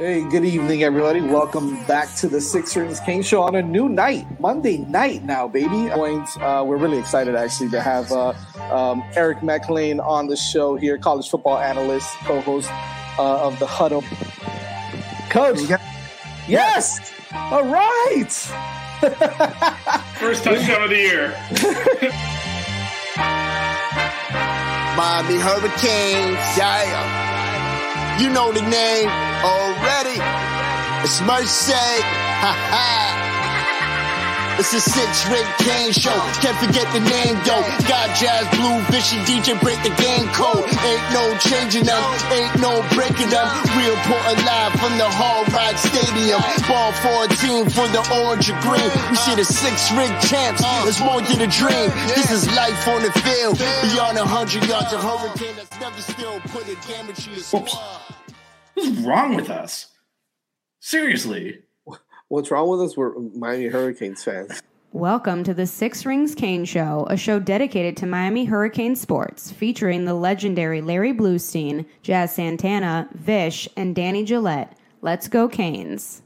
Hey, good evening, everybody. Welcome back to the Six Rings Kane Show on a new night, Monday night now, baby. Uh, we're really excited actually to have uh, um, Eric McLean on the show here, college football analyst, co-host uh, of the Huddle. Coach, yes, all right. First touchdown of the year. Miami Hurricanes, yeah. You know the name already. It's Mercy. Ha ha. It's a six rig Kane show. Can't forget the name though. Got jazz, blue, fishy DJ, break the game code. Ain't no changing them, ain't no breaking them. Real important live from the Hard Rock Stadium. Ball 14 for the orange and green. We see the six rig champs. It's more than a dream. This is life on the field. Beyond a hundred yards, a hurricane that's never still put a damage to your squad. What's wrong with us? Seriously. What's wrong with us? We're Miami Hurricanes fans. Welcome to the Six Rings Kane Show, a show dedicated to Miami Hurricane sports, featuring the legendary Larry Bluestein, Jazz Santana, Vish, and Danny Gillette. Let's go, Canes.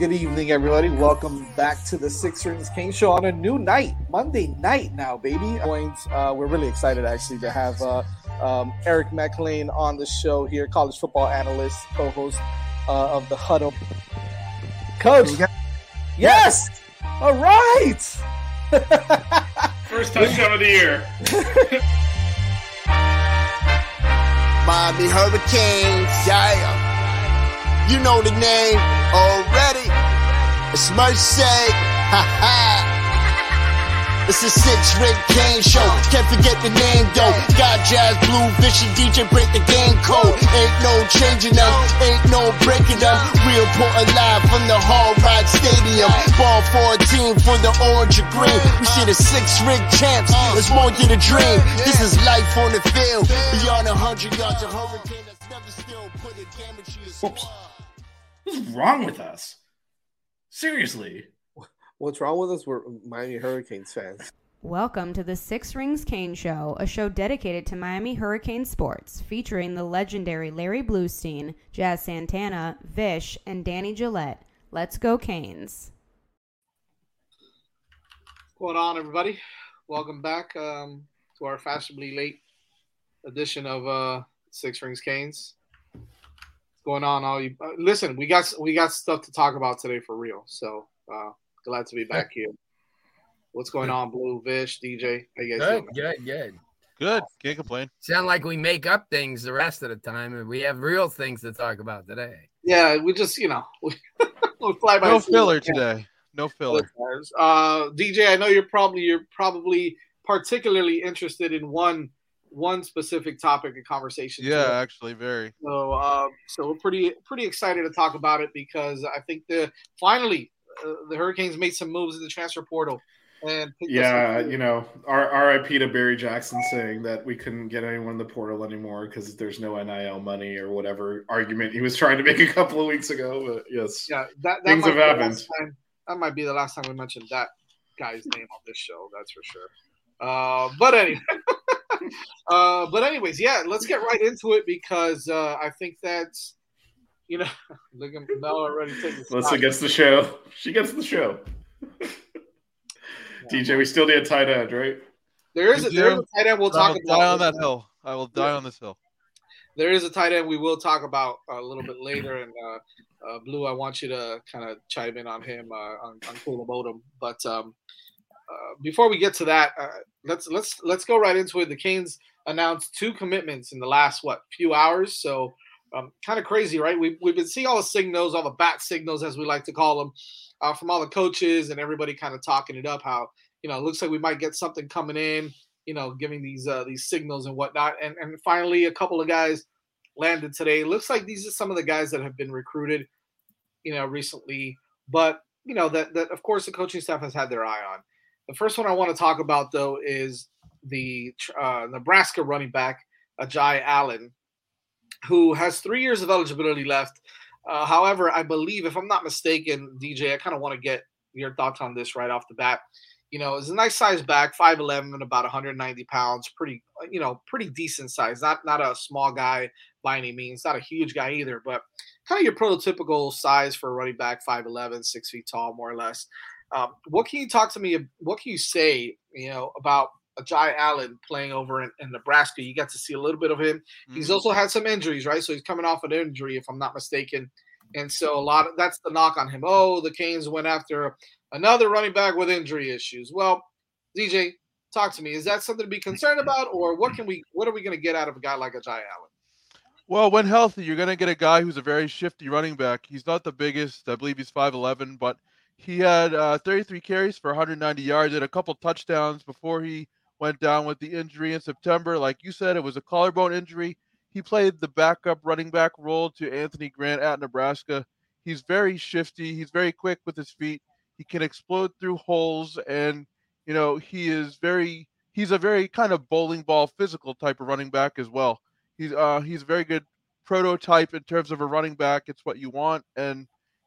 Good evening, everybody. Welcome back to the Six Rings Kane Show on a new night, Monday night now, baby. Uh, we're really excited actually to have uh, um, Eric McLean on the show here, college football analyst, co-host uh, of the Huddle. Coach, yes, all right. First touchdown of the year. Miami Hurricanes, yeah. You know the name already. It's Mercy. Ha ha. It's a six Rick Kane show. Can't forget the name though. Got jazz, blue, vision, DJ, break the game code. Ain't no changing them, ain't no breaking them. Real important live from the Hard Rock Stadium. Ball 14 for the orange and green. We see the six Rick champs. It's more than a dream. This is life on the field. Beyond a hundred yards, a hurricane that's never still put a damage to your squad. What's wrong with us? Seriously. What's wrong with us? We're Miami Hurricanes fans. Welcome to the Six Rings Kane Show, a show dedicated to Miami Hurricane sports, featuring the legendary Larry Bluestein, Jazz Santana, Vish, and Danny Gillette. Let's go, Canes. What's going on, everybody? Welcome back um, to our fashionably late edition of uh, Six Rings Canes. What's going on, all you? Uh, listen, we got we got stuff to talk about today for real. So uh, glad to be back here. What's going on, Blue Vish, DJ? How you guys Good, doing? good, good. Good. Can't complain. Sound like we make up things the rest of the time, and we have real things to talk about today. Yeah, we just you know we, we fly by. No filler Yeah. today. No filler. Uh, DJ, I know you're probably you're probably particularly interested in one one specific topic of conversation. Yeah, today. actually, very. So, uh, so we're pretty pretty excited to talk about it because I think the finally uh, the Hurricanes made some moves in the transfer portal and Yeah, you know, R- RIP to Barry Jackson saying that we couldn't get anyone in the portal anymore because there's no NIL money or whatever argument he was trying to make a couple of weeks ago. But yes, yeah, that, that Things have happened. time- that might be the last time we mentioned that guy's name on this show. That's for sure. Uh, but anyway, uh, but anyways, yeah, let's get right into it because uh, I think that's you know, look at Mel already taking. Melissa gets the show. She gets the show. DJ, we still need a tight end, right? There is a, there is a tight end we'll I talk will about. die on that hill. I will die on this hill. there is a tight end we will talk about a little bit later. And uh, uh, Blue, I want you to kind of chime in on him uh, on, on Caleb Odom. But um, before we get to that, uh, let's let's let's go right into it. The Canes announced two commitments in the last what few hours, so um, kind of crazy, right? We've we've been seeing all the signals, all the bat signals, as we like to call them, uh, from all the coaches and everybody kind of talking it up. How you know it looks like we might get something coming in, you know, giving these uh, these signals and whatnot. And and finally, a couple of guys landed today. It looks like these are some of the guys that have been recruited, you know, recently. But you know that that of course the coaching staff has had their eye on. The first one I want to talk about though is the uh, Nebraska running back Ajay Allen, who has three years of eligibility left. Uh, however, I believe, if I'm not mistaken, DJ, I kind of want to get your thoughts on this right off the bat. You know, it's a nice size back, 5'11 and about 190 pounds. Pretty, you know, pretty decent size. Not not a small guy by any means. Not a huge guy either, but kind of your prototypical size for a running back, 5'11, six feet tall, more or less. Um, what can you talk to me? What can you say, you know, about Ajay Allen playing over in, in, Nebraska? You got to see a little bit of him. Mm-hmm. He's also had some injuries, right? So he's coming off an injury, if I'm not mistaken. And so a lot of that's the knock on him. Oh, the Canes went after another running back with injury issues. Well, DJ, talk to me. Is that something to be concerned about, or what can we? What are we going to get out of a guy like Ajay Allen? Well, when healthy, you're going to get a guy who's a very shifty running back. He's not the biggest. I believe he's 5'11, but he had uh, 33 carries for 190 yards and a couple touchdowns before he went down with the injury in September. Like you said, it was a collarbone injury. He played the backup running back role to Anthony Grant at Nebraska. He's very shifty. He's very quick with his feet. He can explode through holes, and you know he is very. He's a very kind of bowling ball physical type of running back as well. He's uh he's a very good prototype in terms of a running back. It's what you want, and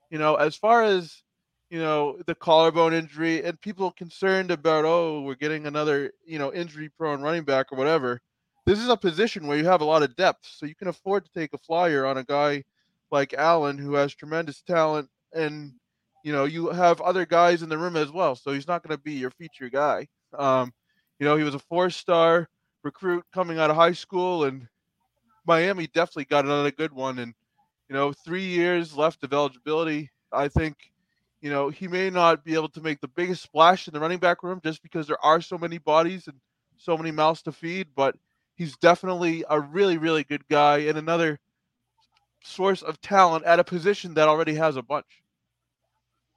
you know as far as you know, the collarbone injury and people concerned about, oh, we're getting another, you know, injury prone running back or whatever. This is a position where you have a lot of depth, so you can afford to take a flyer on a guy like Allen who has tremendous talent and you know, you have other guys in the room as well, so he's not going to be your feature guy. Um, you know, he was a four-star recruit coming out of high school, and Miami definitely got another good one. And you know, three years left of eligibility. I think you know, he may not be able to make the biggest splash in the running back room just because there are so many bodies and so many mouths to feed, but he's definitely a really, really good guy and another source of talent at a position that already has a bunch.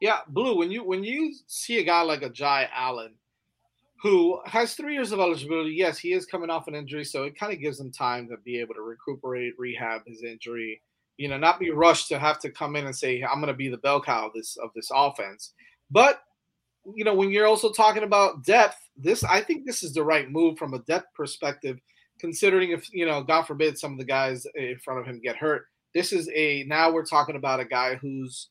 Yeah, Blue, when you when you see a guy like Ajay Allen, who has three years of eligibility, yes, he is coming off an injury, so it kind of gives him time to be able to recuperate, rehab his injury, you know, not be rushed to have to come in and say, I'm going to be the bell cow of this of this offense. But you know, when you're also talking about depth, this I think this is the right move from a depth perspective, considering if you know, God forbid, some of the guys in front of him get hurt. This is a now we're talking about a guy who's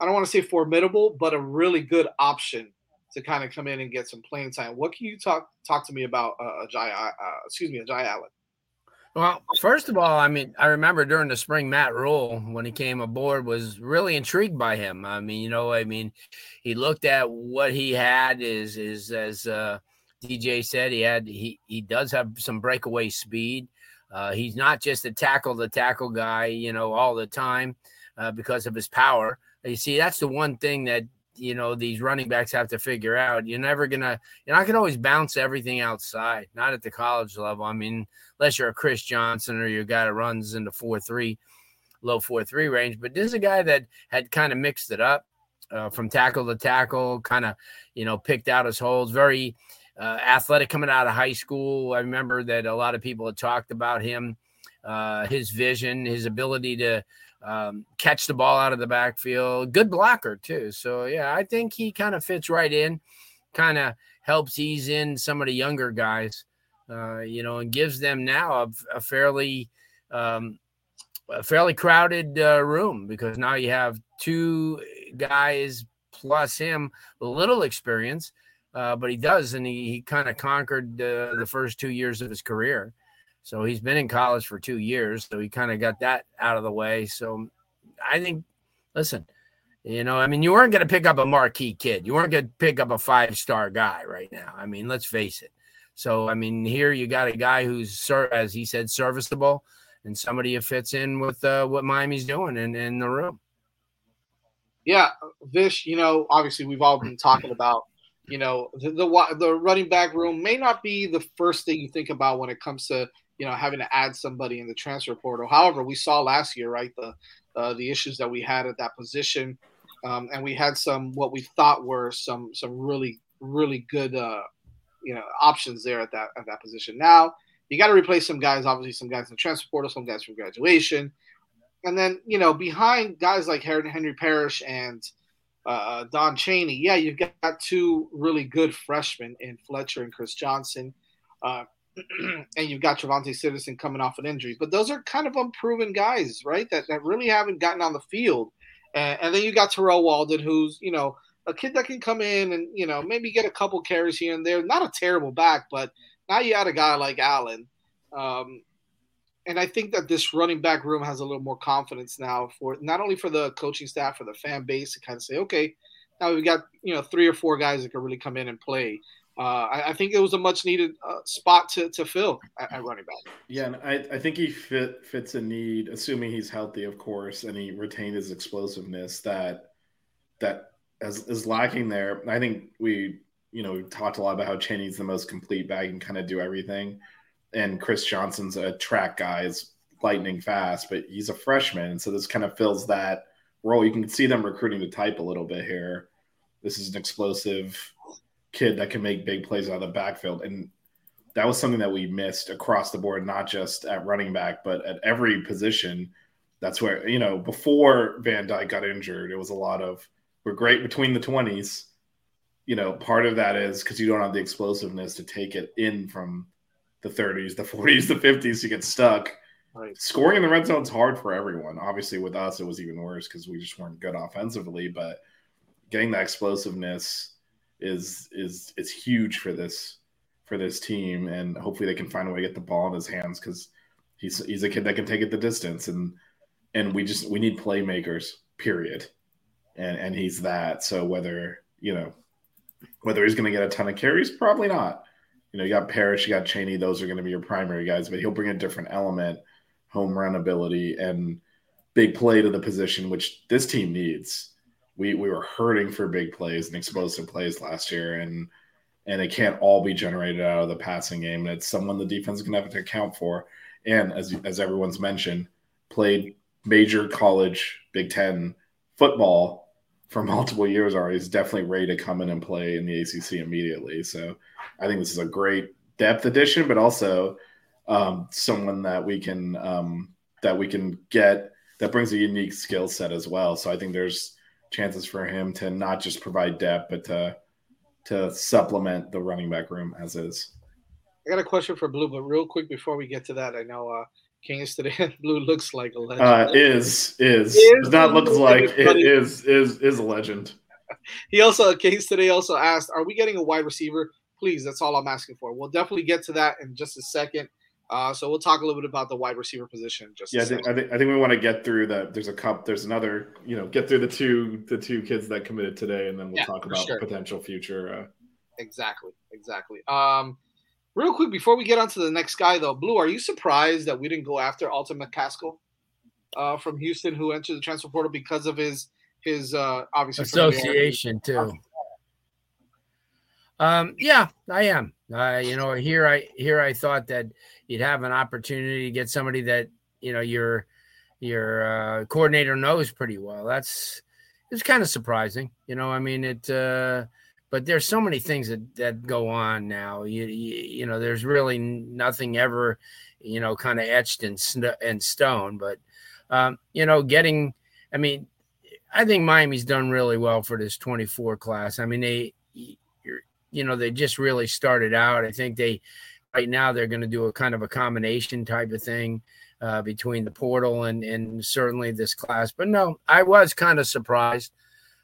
I don't want to say formidable, but a really good option to kind of come in and get some playing time. What can you talk talk to me about uh, Ajay? Uh, excuse me, Ajay Allen. Well, first of all, I mean, I remember during the spring, Matt Rhule, when he came aboard, was really intrigued by him. I mean, you know, I mean, he looked at what he had is is as uh, DJ said, he had he he does have some breakaway speed. Uh, he's not just a tackle the tackle guy, you know, all the time uh, because of his power. You see, that's the one thing that you know these running backs have to figure out. You're never gonna you're not gonna always bounce everything outside, not at the college level. I mean, unless you're a Chris Johnson or you're a guy that runs in the four three, low four three range. But this is a guy that had kind of mixed it up uh, from tackle to tackle, kind of you know picked out his holes. Very uh, athletic coming out of high school. I remember that a lot of people had talked about him, uh, his vision, his ability to um, catch the ball out of the backfield. Good blocker too. So yeah, I think he kind of fits right in. Kind of helps ease in some of the younger guys, uh, you know, and gives them now a, a fairly um, a fairly crowded uh, room because now you have two guys plus him little experience, uh, but he does, and he, he kind of conquered uh, the first two years of his career. So he's been in college for two years. So he kind of got that out of the way. So I think, listen, you know, I mean, you weren't going to pick up a marquee kid. You weren't going to pick up a five star guy right now. I mean, let's face it. So, I mean, here you got a guy who's, as he said, serviceable and somebody who fits in with uh, what Miami's doing in, in the room. Yeah, Vish, you know, obviously we've all been talking about you know, the, the the running back room may not be the first thing you think about when it comes to you know having to add somebody in the transfer portal. However, we saw last year, right, the uh, the issues that we had at that position, um, and we had some what we thought were some some really really good uh, you know options there at that at that position. Now you got to replace some guys, obviously some guys in the transfer portal, some guys from graduation, and then you know behind guys like Henry Parrish and uh, Don Chaney, yeah, you've got two really good freshmen in Fletcher and Chris Johnson. Uh, and you've got TreVonte' Citizen coming off an injury. But those are kind of unproven guys, right? That, that really haven't gotten on the field. And, and then you got Terrell Walden, who's, you know, a kid that can come in and, you know, maybe get a couple carries here and there. Not a terrible back, but now you add a guy like Allen. Um, and I think that this running back room has a little more confidence now for not only for the coaching staff, for the fan base to kind of say, okay, now we've got you know three or four guys that can really come in and play. Uh, I, I, think it was a much needed uh, spot to, to fill at, at, running back. Yeah, and I, I think he fit fits a need, assuming he's healthy, of course, and he retained his explosiveness that that is, is lacking there. I think we you know we talked a lot about how Chaney's the most complete bag and kind of do everything and Chris Johnson's a track guy, is lightning fast, but he's a freshman, and so this kind of fills that role. You can see them recruiting the type a little bit here. This is an explosive kid that can make big plays out of the backfield, and that was something that we missed across the board, not just at running back, but at every position. That's where you know before Van Dyke got injured, it was a lot of we're great between the twenties. You know, part of that is because you don't have the explosiveness to take it in from the 30s, the 40s, the 50s to get stuck. Right. Scoring in the red zone is hard for everyone. Obviously, with us, it was even worse because we just weren't good offensively. But getting that explosiveness is is is huge for this for this team, and hopefully they can find a way to get the ball in his hands because he's he's a kid that can take it the distance, and and we just we need playmakers. Period. And and he's that. So whether you know whether he's going to get a ton of carries, probably not you know, you got Parrish, you got Chaney; Those are going to be your primary guys, but he'll bring a different element, home run ability, and big play to the position, which this team needs. We we were hurting for big plays and explosive plays last year, and and it can't all be generated out of the passing game. And it's someone the defense to have to account for. And as as everyone's mentioned, played major college Big Ten football for multiple years already. He's definitely ready to come in and play in the ACC immediately. So I think this is a great depth addition, but also um, someone that we can um, that we can get that brings a unique skill set as well. So I think there's chances for him to not just provide depth, but to to supplement the running back room as is. I got a question for Blue, but real quick before we get to that, I know uh, today Blue looks like a legend. Uh, is is, is does not look like it is is is a legend. he also Kings today also asked, "Are we getting a wide receiver?" please, that's all I'm asking for. We'll definitely get to that in just a second. Uh, so we'll talk a little bit about the wide receiver position. Just yeah, I think, I think, I think we want to get through that. There's a cup. There's another. You know, get through the two the two kids that committed today, and then we'll yeah, talk about sure. potential future. Uh... Exactly, exactly. Um, real quick before we get on to the next guy, though, Blue, are you surprised that we didn't go after Alton McCaskill uh, from Houston, who entered the transfer portal because of his his uh, obviously association too? Um, yeah, I am. Uh, you know, here I here I thought that you'd have an opportunity to get somebody that you know your your uh, coordinator knows pretty well. That's it's kind of surprising. You know, I mean it. Uh, but there's so many things that that go on now. You you, you know, there's really nothing ever, you know, kind of etched in in stone. But um, you know, getting. I mean, I think Miami's done really well for this 24 class. I mean, they you know, they just really started out. I think they right now they're going to do a kind of a combination type of thing uh, between the portal and and certainly this class. But no, I was kind of surprised,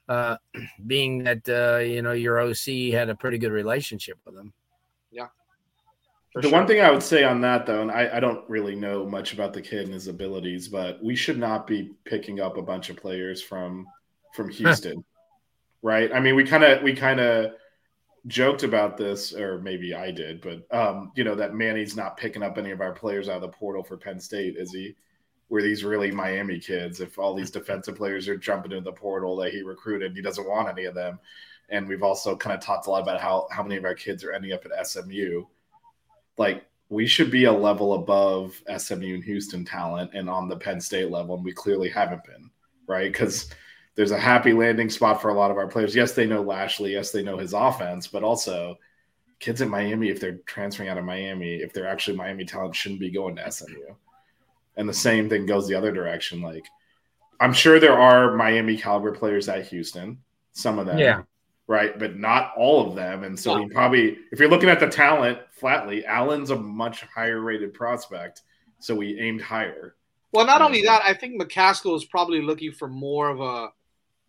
uh, being that uh, you know your OC had a pretty good relationship with them. Yeah. The sure. one thing I would say on that, though, and I, I, don't really know much about the kid and his abilities, but we should not be picking up a bunch of players from from Houston, right? I mean, we kind of we kind of joked about this, or maybe I did, but um, you know that Manny's not picking up any of our players out of the portal for Penn State, is he? Were these really Miami kids? If all these defensive players are jumping into the portal that he recruited, he doesn't want any of them. and we've also kind of talked a lot about how how many of our kids are ending up at SMU. Like we should be a level above SMU and Houston talent and on the Penn State level, and we clearly haven't been, right? Because there's a happy landing spot for a lot of our players. Yes, they know Lashlee. Yes, they know his offense, but also kids in Miami, if they're transferring out of Miami, if they're actually Miami talent, shouldn't be going to SMU. And the same thing goes the other direction. Like, I'm sure there are Miami caliber players at Houston, some of them. Yeah. Right. But not all of them. And so he probably, if you're looking at the talent flatly, Allen's a much higher rated prospect. So we aimed higher. Well, not only that, I think McCaskill is probably looking for more of a,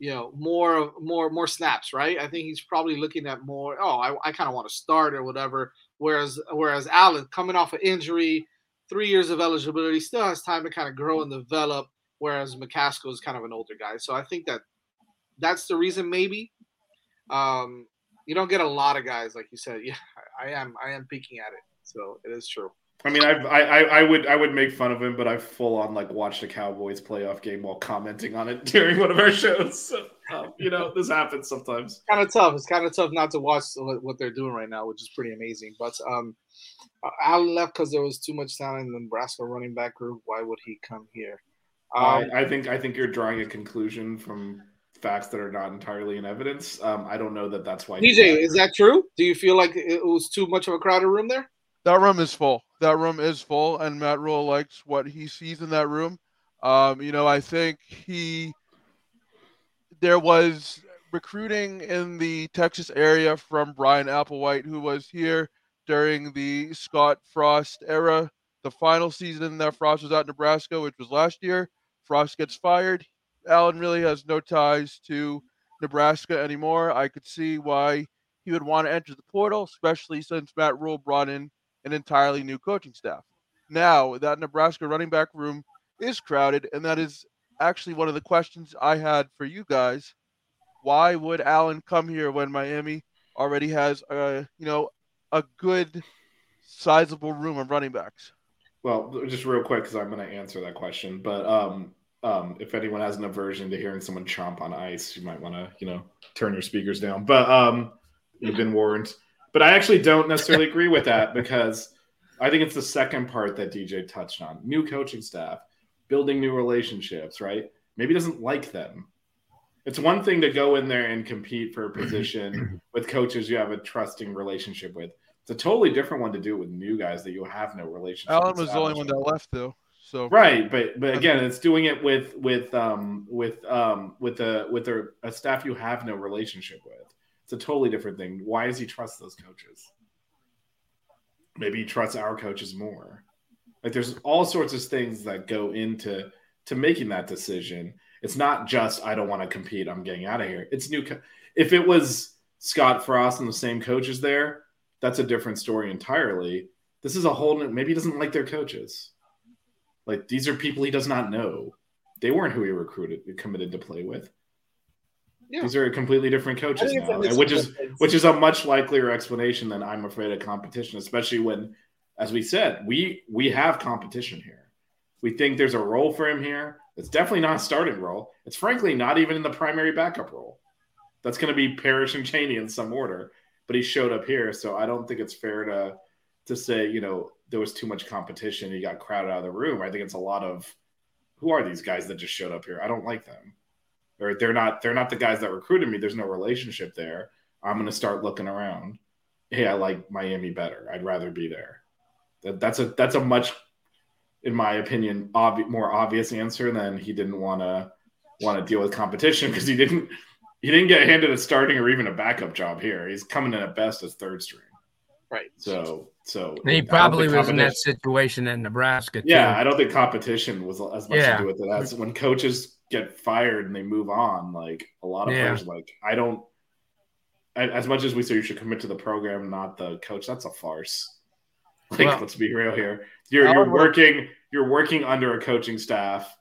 you know, more more more snaps, right? I think he's probably looking at more. Oh, I, I kind of want to start or whatever. Whereas whereas Allen coming off an injury, three years of eligibility, still has time to kind of grow and develop. Whereas McCaskill is kind of an older guy, so I think that that's the reason maybe. Um, you don't get a lot of guys like you said. Yeah, I am I am peeking at it, so it is true. I mean, I've, I, I, I would, I would make fun of him, but I full on like watched a Cowboys playoff game while commenting on it during one of our shows. So, um, you know, this happens sometimes. Kind of tough. It's kind of tough not to watch what they're doing right now, which is pretty amazing. But um, Allen left because there was too much talent in the Nebraska running back group. Why would he come here? Um, I, I think, I think you're drawing a conclusion from facts that are not entirely in evidence. Um, I don't know that that's why. DJ, is that true? Do you feel like it was too much of a crowded room there? That room is full. That room is full, and Matt Rhule likes what he sees in that room. Um, you know, I think he there was recruiting in the Texas area from Bryan Applewhite, who was here during the Scott Frost era, the final season that Frost was at Nebraska, which was last year. Frost gets fired. Allen really has no ties to Nebraska anymore. I could see why he would want to enter the portal, especially since Matt Rhule brought in an entirely new coaching staff. Now, that Nebraska running back room is crowded, and that is actually one of the questions I had for you guys. Why would Allen come here when Miami already has a you know a good sizable room of running backs? Well, just real quick because I'm going to answer that question, but um, um, if anyone has an aversion to hearing someone chomp on ice, you might want to you know turn your speakers down. But um, you've been warned. But I actually don't necessarily agree with that because I think it's the second part that DJ touched on. New coaching staff, building new relationships, right? Maybe doesn't like them. It's one thing to go in there and compete for a position with coaches you have a trusting relationship with. It's a totally different one to do it with new guys that you have no relationship. Allen was the only one that left though. So right, but but again, it's doing it with with um with um with a with a, a staff you have no relationship with. A totally different thing. Why does he trust those coaches? Maybe he trusts our coaches more. Like there's all sorts of things that go into to making that decision. It's not just I don't want to compete. I'm getting out of here. It's new. Co- if it was Scott Frost and the same coaches there, that's a different story entirely. This is a whole new. Maybe he doesn't like their coaches. Like these are people he does not know. They weren't who he recruited, committed to play with. Yeah. These are completely different coaches now, which is which is a much likelier explanation than I'm afraid of competition, especially when, as we said, we we have competition here. We think there's a role for him here. It's definitely not a starting role. It's frankly not even in the primary backup role. That's going to be Parrish and Chaney in some order. But he showed up here, so I don't think it's fair to to say you know there was too much competition. He got crowded out of the room. I think it's a lot of who are these guys that just showed up here? I don't like them or they're not they're not the guys that recruited me. There's no relationship there. I'm going to start looking around. Hey, I like Miami better. I'd rather be there. That, that's a that's a much, in my opinion, obvi- more obvious answer than he didn't want to want to deal with competition because he didn't he didn't get handed a starting or even a backup job here. He's coming in at best as third string. Right. So so he probably was in that situation in Nebraska. Too. Yeah, I don't think competition was as much yeah. to do with it as when coaches get fired and they move on. Like a lot of yeah. players, like I don't. As much as we say you should commit to the program, not the coach, that's a farce. Like, well, let's be real here. You're you're working you're working under a coaching staff,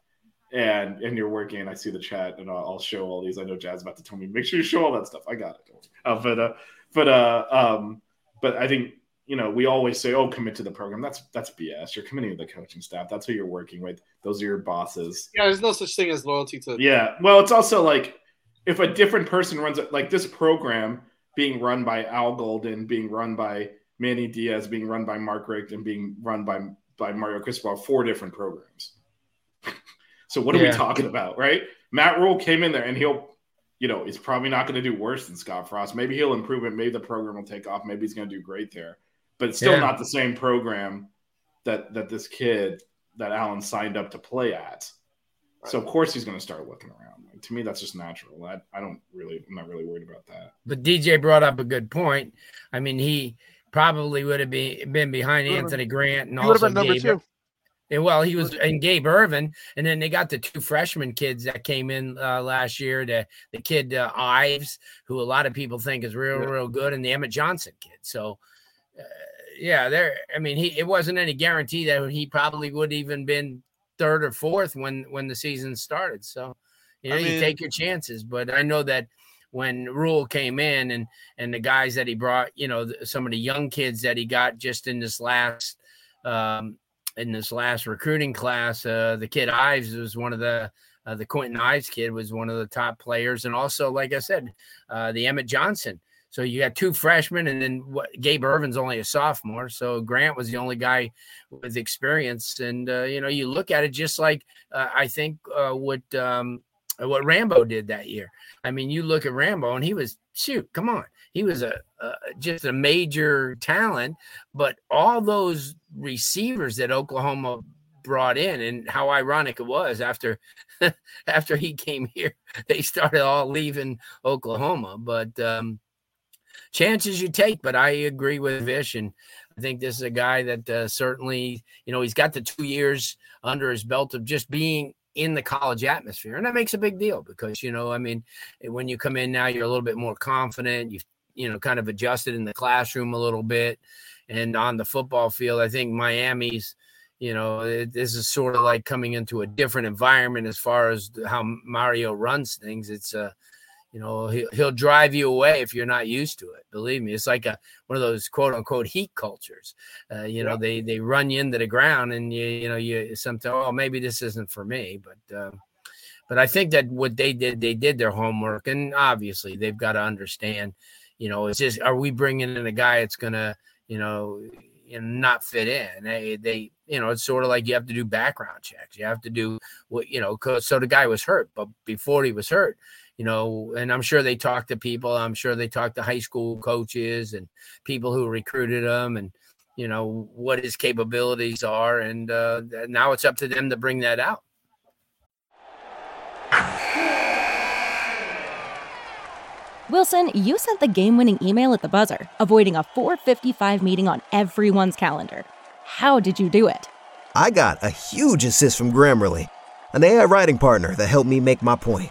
and and you're working. And I see the chat, and I'll, I'll show all these. I know Jazz about to tell me make sure you show all that stuff. I got it. Uh, but uh, but uh, um, but I think you know, we always say, "Oh, commit to the program." That's that's BS. You're committing to the coaching staff. That's who you're working with. Those are your bosses. Yeah, there's no such thing as loyalty to. Yeah, well, it's also like if a different person runs it, like this program being run by Al Golden, being run by Manny Diaz, being run by Mark Richt, and being run by by Mario Cristobal, four different programs. so what are we talking about, right? Matt Rhule came in there and he'll, you know, he's probably not going to do worse than Scott Frost. Maybe he'll improve it. Maybe the program will take off. Maybe he's going to do great there. But it's still yeah. not the same program that that this kid that Allen signed up to play at. Right. So of course he's going to start looking around. Like, to me, that's just natural. I, I don't really, I'm not really worried about that. But DJ brought up a good point. I mean, he probably would have been been behind Anthony Grant and also number Gabe. two. And well, he was in Gabe Ervin, and then they got the two freshman kids that came in uh, last year. The the kid uh, Ives, who a lot of people think is real, yeah. real good, and the Emmett Johnson kid. So, uh, yeah, there. I mean, he it wasn't any guarantee that he probably would even been third or fourth when when the season started. So, you know, I mean, you take your chances. But I know that when Rhule came in and and the guys that he brought, you know, some of the young kids that he got just in this last um, in this last recruiting class, uh, the kid Ives was one of the uh, the Kwinten Ives kid was one of the top players, and also, like I said, uh, the Emmett Johnson. So you got two freshmen, and then what, Gabe Ervin's only a sophomore. So Grant was the only guy with experience, and uh, you know, you look at it just like uh, I think uh, what um, what Rambo did that year. I mean, you look at Rambo, and he was shoot, come on, he was a, a just a major talent. But all those receivers that Oklahoma brought in and how ironic it was after after he came here they started all leaving oklahoma but um chances you take but i agree with vish and i think this is a guy that uh, certainly you know he's got the two years under his belt of just being in the college atmosphere. And that makes a big deal because, you know, I mean, when you come in now, you're a little bit more confident. You've, you know, kind of adjusted in the classroom a little bit. And on the football field, I think Miami's, you know, it, this is sort of like coming into a different environment as far as how Mario runs things. It's a, uh, you know he'll, he'll drive you away if you're not used to it believe me it's like a one of those quote unquote heat cultures uh, you know they they run you into the ground and you you know you sometimes oh maybe this isn't for me but uh, but i think that what they did they did their homework and obviously they've got to understand you know it's just are we bringing in a guy that's gonna you know you know, not fit in. They, they, you know, it's sort of like you have to do background checks. You have to do what, you know, so the guy was hurt, but before he was hurt, you know, and I'm sure they talked to people. I'm sure they talked to high school coaches and people who recruited him and, you know, what his capabilities are. And uh, now it's up to them to bring that out. Wilson, you sent the game winning email at the buzzer, avoiding a 455 meeting on everyone's calendar. How did you do it? I got a huge assist from Grammarly, an AI writing partner that helped me make my point.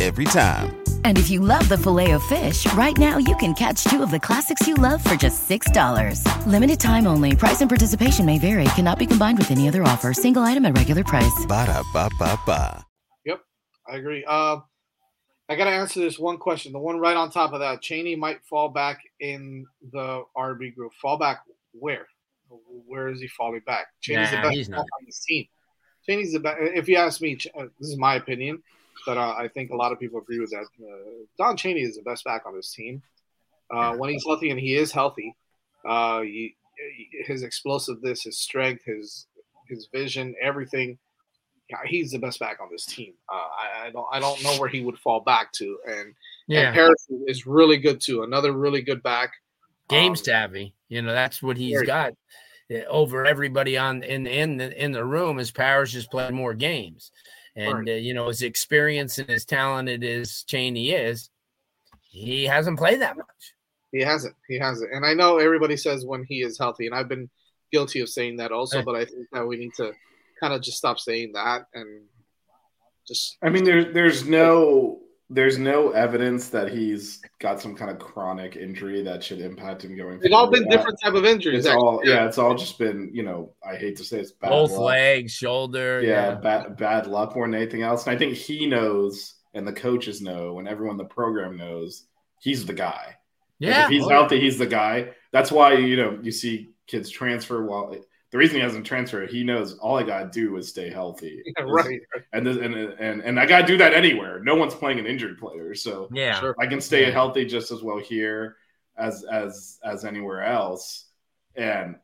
every time. And if you love the filet of fish, right now you can catch two of the classics you love for just $6. Limited time only. Price and participation may vary. Cannot be combined with any other offer. Single item at regular price. Ba da ba ba ba. Yep, I agree. Uh, I got to answer this one question. The one right on top of that. Cheney might fall back in the RB group. Fall back where? Where is he falling back? Chaney's nah, the best on this team. Chaney's the best. If you ask me, uh, this is my opinion but uh, I think a lot of people agree with that. Uh, Don Chaney is the best back on this team. Uh, when he's healthy, and he is healthy, uh, his explosiveness, his strength, his his vision, everything. he's the best back on this team. Uh, I, I, don't I don't know where he would fall back to, and Yeah. and Parrish is really good too. Another really good back. game Um, savvy. You know, that's what he's got uh, over everybody on in in the in the room. As Powers has played more games, and uh, you know, as experienced and as talented as Chaney is, he hasn't played that much. He hasn't. He hasn't. And I know everybody says when he is healthy, and I've been guilty of saying that also. But I think that we need to kind of just stop saying that and just. I mean, there's there's no there's no evidence that he's got some kind of chronic injury that should impact him going. They've all forward. been different type of injuries. It's all yeah, it's all just been you know. I hate to say it's bad Both luck. legs, shoulder. yeah, Yeah. bad bad luck more than anything else. And I think he knows, and the coaches know, and everyone in the program knows he's the guy. Yeah. if he's Oh, healthy, he's the guy. That's why you know you see kids transfer. While the reason he hasn't transferred, he knows all I gotta do is stay healthy. Yeah, right. And this, and and and I gotta do that anywhere. No one's playing an injured player, so Yeah. Sure. I can stay Yeah. healthy just as well here as as as anywhere else. And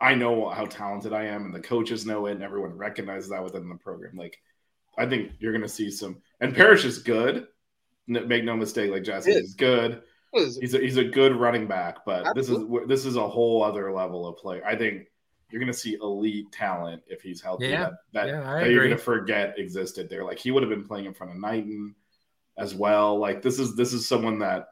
I know how talented I am, and the coaches know it, and everyone recognizes that within the program. Like, I think you're going to see some. And Parrish is good. N- Make no mistake, like Jesse is good. What is it? He's a, he's a good running back, but this is this is a whole other level of play. I think you're going to see elite talent if he's healthy. Yeah. That, that, Yeah, that you're going to forget existed there. Like he would have been playing in front of Knighton as well. Like this is this is someone that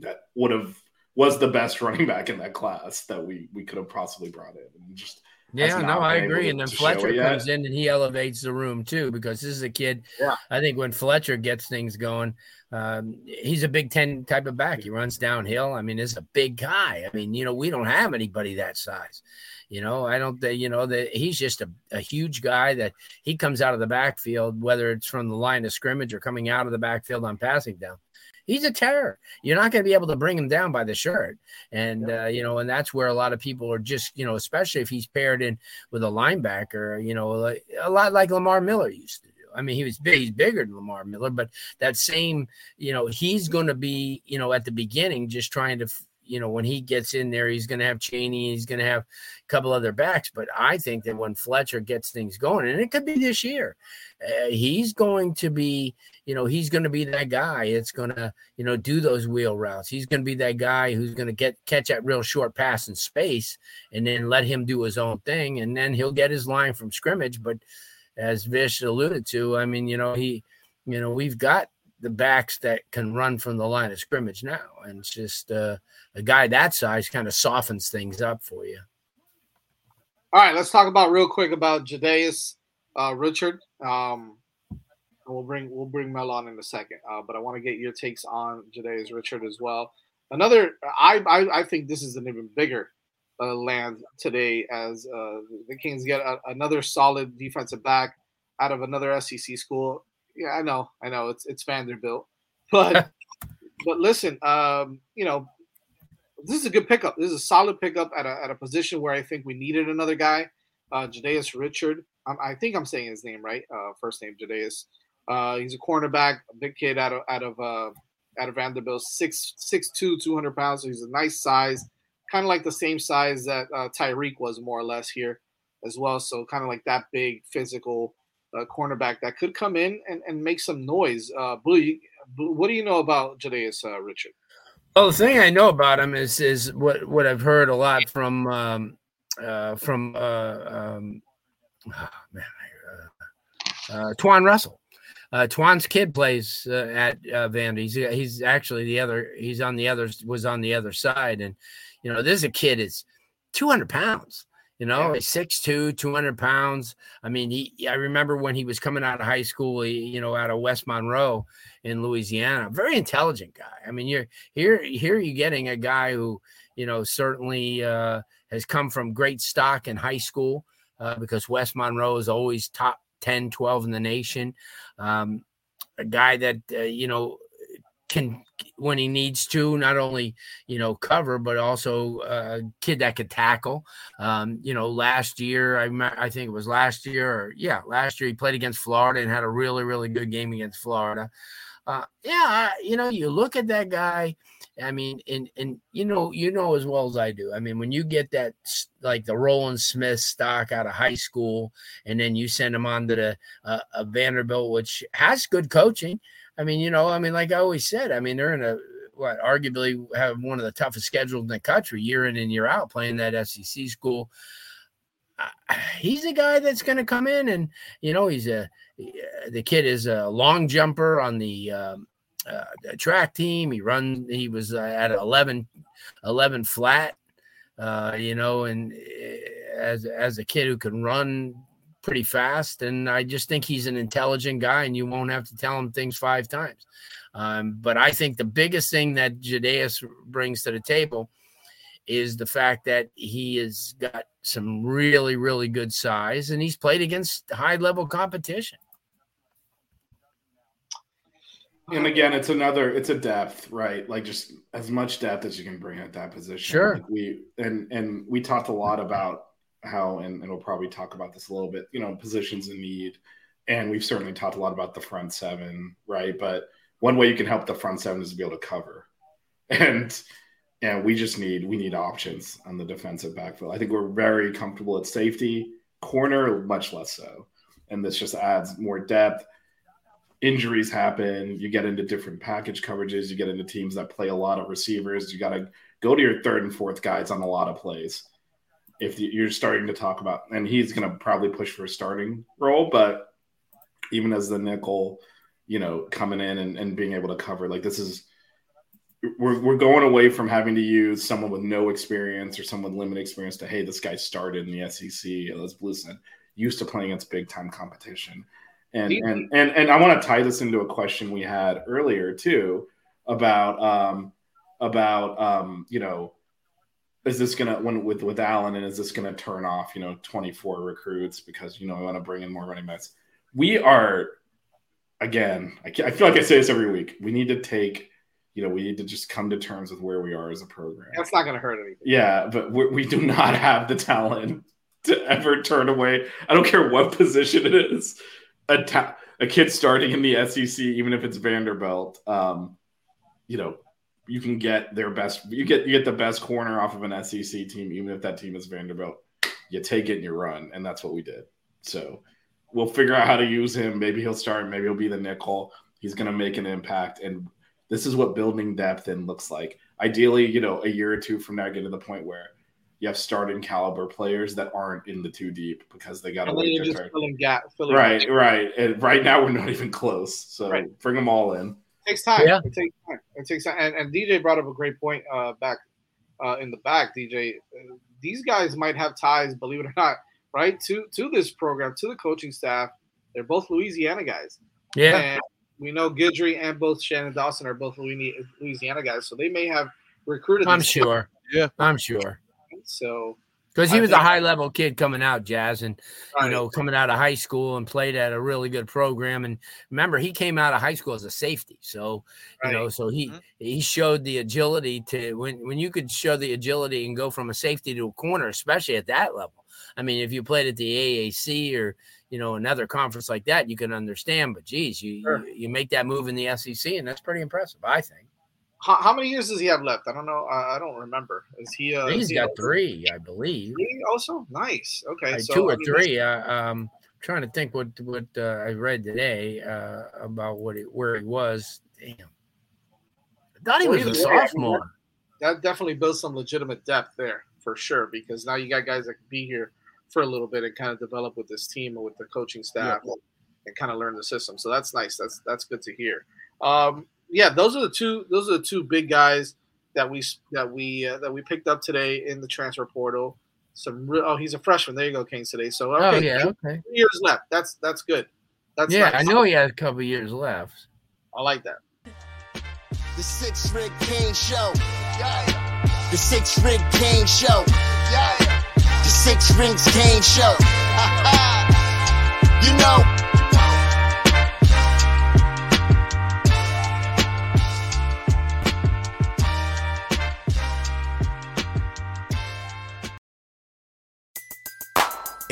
that would have was the best running back in that class that we we could have possibly brought in. And just Yeah, no, I agree. And then Fletcher comes in and he elevates the room too, because this is a kid. Yeah. I think when Fletcher gets things going, um, he's a Big Ten type of back. He runs downhill. I mean, it's a big guy. I mean, you know, we don't have anybody that size. You know, I don't. think You know that he's just a, a huge guy that he comes out of the backfield, whether it's from the line of scrimmage or coming out of the backfield on passing down. He's a terror. You're not going to be able to bring him down by the shirt, and uh, you know, and that's where a lot of people are just, you know, especially if he's paired in with a linebacker, you know, like, a lot like Lamar Miller used to do. I mean, he was big, he's bigger than Lamar Miller, but that same, you know, he's going to be, you know, at the beginning just trying to, you know, when he gets in there, he's going to have Chaney, he's going to have a couple other backs. But I think that when Fletcher gets things going, and it could be this year, uh, he's going to be, you know, he's going to be that guy. It's going to, you know, do those wheel routes. He's going to be that guy who's going to get catch that real short pass in space, and then let him do his own thing, and then he'll get his line from scrimmage. But as Vish alluded to, I mean, you know, he, you know, we've got the backs that can run from the line of scrimmage now, and it's just uh, a guy that size kind of softens things up for you. All right, let's talk about real quick about Jadais uh, Richard. Um, we'll bring we'll bring Mel on in a second, uh, but I want to get your takes on Jadais Richard as well. Another, I I, I think this is an even bigger uh, land today as uh, the Canes get a, another solid defensive back out of another SEC school. Yeah, I know, I know, it's it's Vanderbilt, but but listen, um, you know, this is a good pickup. This is a solid pickup at a, at a position where I think we needed another guy. Uh, Jadais Richard. I'm, I think I'm saying his name right. Uh, first name Jadais. Uh, he's a cornerback, a big kid out of out of uh, out of Vanderbilt. Six six two, two hundred pounds. So he's a nice size, kind of like the same size that uh, Tyrique was more or less here as well. So kind of like that big physical uh, cornerback that could come in and, and make some noise. Uh, Blue, what do you know about Jadais uh, Richard? Well, the thing I know about him is is what what I've heard a lot from um, uh, from uh, um, oh, man, uh, uh, Twan Russell. Uh, Twan's kid plays uh, at uh, Vandy. He's he's actually the other. He's on the other. Was on the other side, and you know this is a kid is two hundred pounds. You know, he's 6'2", 200 pounds. I mean, he. I remember when he was coming out of high school. He, you know, out of West Monroe in Louisiana. Very intelligent guy. I mean, you're here. Here you're getting a guy who, you know, certainly uh, has come from great stock in high school uh, because West Monroe is always top 10, 12 in the nation. Um, a guy that uh, you know can when he needs to not only you know cover but also a kid that could tackle um you know last year i i think it was last year or yeah last year he played against florida and had a really really good game against florida uh, yeah, you know, you look at that guy. I mean, and and you know, you know as well as I do. I mean, when you get that like the Roland Smith stock out of high school, and then you send him on to the uh, a Vanderbilt, which has good coaching. I mean, you know, I mean, like I always said, I mean, they're in a what arguably have one of the toughest schedules in the country, year in and year out, playing that SEC school. Uh, he's a guy that's going to come in, and you know, he's a the kid is a long jumper on the. Um, uh, track team. He run. He was uh, at 11, 11 flat. Uh, you know, and eh, as as a kid who can run pretty fast, and I just think he's an intelligent guy, and you won't have to tell him things five times. Um, but I think the biggest thing that Jadais brings to the table is the fact that he has got some really, really good size, and he's played against high level competition. And again, it's another, it's a depth, right? Like just as much depth as you can bring at that position. Sure. Like we and and we talked a lot about how, and, and we'll probably talk about this a little bit, you know, positions in need. And we've certainly talked a lot about the front seven, right? But one way you can help the front seven is to be able to cover. And and we just need we need options on the defensive backfield. I think we're very comfortable at safety, corner much less so. And this just adds more depth injuries happen, you get into different package coverages, you get into teams that play a lot of receivers. You got to go to your third and fourth guys on a lot of plays. If you're starting to talk about, and he's going to probably push for a starting role, but even as the nickel, you know, coming in and, and being able to cover, like this is, we're, we're going away from having to use someone with no experience or someone with limited experience to, hey, this guy started in the SEC, as Blu said, used to playing against big time competition. And and and and I want to tie this into a question we had earlier too about um about um you know is this gonna when with with Allen and is this gonna turn off you know 24 recruits because you know we want to bring in more running backs? We are again I, I feel like I say this every week we need to take you know we need to just come to terms with where we are as a program. That's not gonna hurt anything. Yeah but we, we do not have the talent to ever turn away. I don't care what position it is. A, ta- a kid starting in the SEC, even if it's Vanderbilt, um, you know, you can get their best. You get you get the best corner off of an SEC team, even if that team is Vanderbilt. You take it and you run, and that's what we did. So we'll figure out how to use him. Maybe he'll start. Maybe he'll be the nickel. He's going to make an impact, and this is what building depth in looks like. Ideally, you know, a year or two from now, get to the point where you have starting caliber players that aren't in the too deep because they got to wait their turn. Filling gap, filling right, right. And right now we're not even close. So Right. bring them all in. It takes time. Yeah. It takes time. It takes time. And, and DJ brought up a great point uh, back uh, in the back. DJ, Uh, these guys might have ties, believe it or not, right to to this program, to the coaching staff. They're both Louisiana guys. Yeah. And we know Guidry and both Shannon Dawson are both Louisiana Louisiana guys, so they may have recruited. I'm sure. Yeah. I'm sure. So Because he was a high level kid coming out, Jazz, and you know, coming out of high school and played at a really good program. And remember, he came out of high school as a safety, so you know, so he Mhm. he showed the agility to when when you could show the agility and go from a safety to a corner, especially at that level. I mean, if you played at the AAC or you know another conference like that, you can understand. But geez, you Sure. you, you make that move in the SEC, and that's pretty impressive, I think. How, how many years does he have left? I don't know. I, I don't remember. Is he? Uh, He's he got three, I believe. three also? Nice. Okay, Uh, so two I or mean, three. Uh, um, trying to think what what uh, I read today uh, about what he, where he was. Damn, I thought he Well, was a way, sophomore. that definitely builds some legitimate depth there for sure because now you got guys that can be here for a little bit and kind of develop with this team and with the coaching staff and kind of learn the system. So that's nice. That's that's good to hear. Um, yeah, those are the two. Those are the two big guys that we that we uh, that we picked up today in the transfer portal. Some real, oh, he's a freshman. There you go, Kane today. So okay, Oh yeah, okay. three years left. That's that's good. That's Yeah, nice. I know he had a couple years left. I like that. The Six Rig King Show. Yeah. The Six Rig King Show. Yeah. The Six Rings King Show. you know.